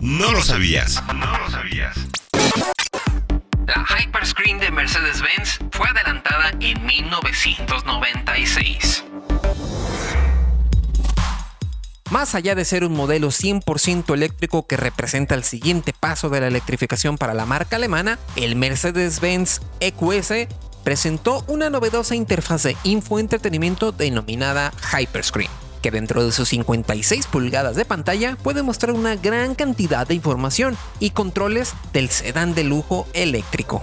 No lo sabías. No lo sabías. La Hyperscreen de Mercedes-Benz fue adelantada en 1996. Más allá de ser un modelo 100% eléctrico que representa el siguiente paso de la electrificación para la marca alemana, el Mercedes-Benz EQS presentó una novedosa interfaz de infoentretenimiento denominada Hyperscreen, que dentro de sus 56 pulgadas de pantalla puede mostrar una gran cantidad de información y controles del sedán de lujo eléctrico.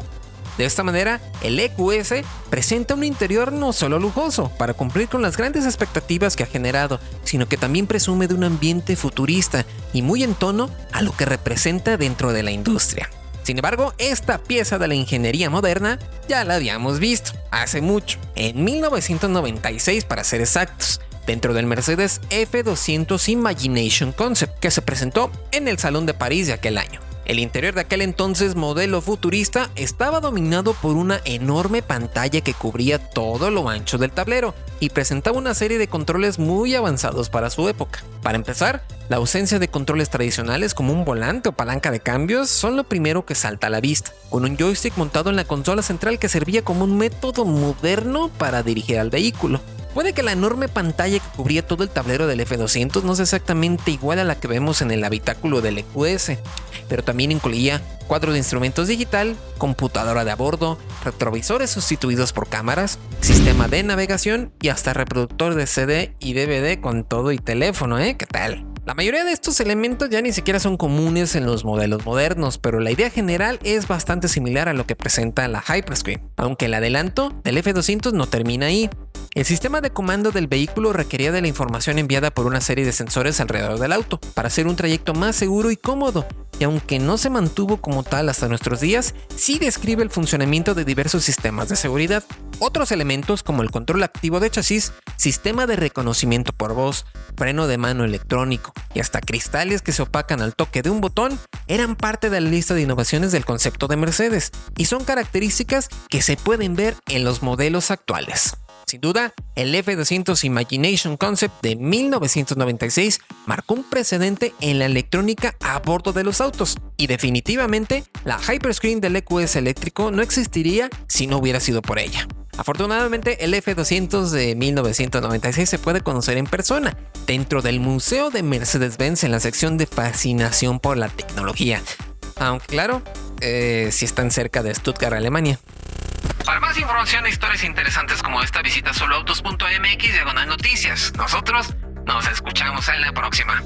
De esta manera, el EQS presenta un interior no solo lujoso para cumplir con las grandes expectativas que ha generado, sino que también presume de un ambiente futurista y muy en tono a lo que representa dentro de la industria. Sin embargo, esta pieza de la ingeniería moderna ya la habíamos visto hace mucho, en 1996 para ser exactos, dentro del Mercedes F200 Imagination Concept, que se presentó en el Salón de París de aquel año. El interior de aquel entonces modelo futurista estaba dominado por una enorme pantalla que cubría todo lo ancho del tablero y presentaba una serie de controles muy avanzados para su época. Para empezar, la ausencia de controles tradicionales como un volante o palanca de cambios son lo primero que salta a la vista, con un joystick montado en la consola central que servía como un método moderno para dirigir al vehículo. Puede que la enorme pantalla que cubría todo el tablero del F200 no sea exactamente igual a la que vemos en el habitáculo del EQS, pero también incluía cuadro de instrumentos digital, computadora de a bordo, retrovisores sustituidos por cámaras, sistema de navegación y hasta reproductor de CD y DVD con todo y teléfono, ¿eh? ¿Qué tal? La mayoría de estos elementos ya ni siquiera son comunes en los modelos modernos, pero la idea general es bastante similar a lo que presenta la Hyperscreen, aunque el adelanto del F200 no termina ahí. El sistema de comando del vehículo requería de la información enviada por una serie de sensores alrededor del auto, para hacer un trayecto más seguro y cómodo, y aunque no se mantuvo como tal hasta nuestros días, sí describe el funcionamiento de diversos sistemas de seguridad. Otros elementos como el control activo de chasis, sistema de reconocimiento por voz, freno de mano electrónico y hasta cristales que se opacan al toque de un botón eran parte de la lista de innovaciones del concepto de Mercedes y son características que se pueden ver en los modelos actuales. Sin duda, el F200 Imagination Concept de 1996 marcó un precedente en la electrónica a bordo de los autos y definitivamente la Hyperscreen del EQS eléctrico no existiría si no hubiera sido por ella. Afortunadamente, el F200 de 1996 se puede conocer en persona, dentro del Museo de Mercedes-Benz en la sección de fascinación por la tecnología. Aunque claro, eh, si están cerca de Stuttgart, Alemania. Para más información e historias interesantes como esta, visita soloautos.mx diagonal noticias. Nosotros nos escuchamos en la próxima.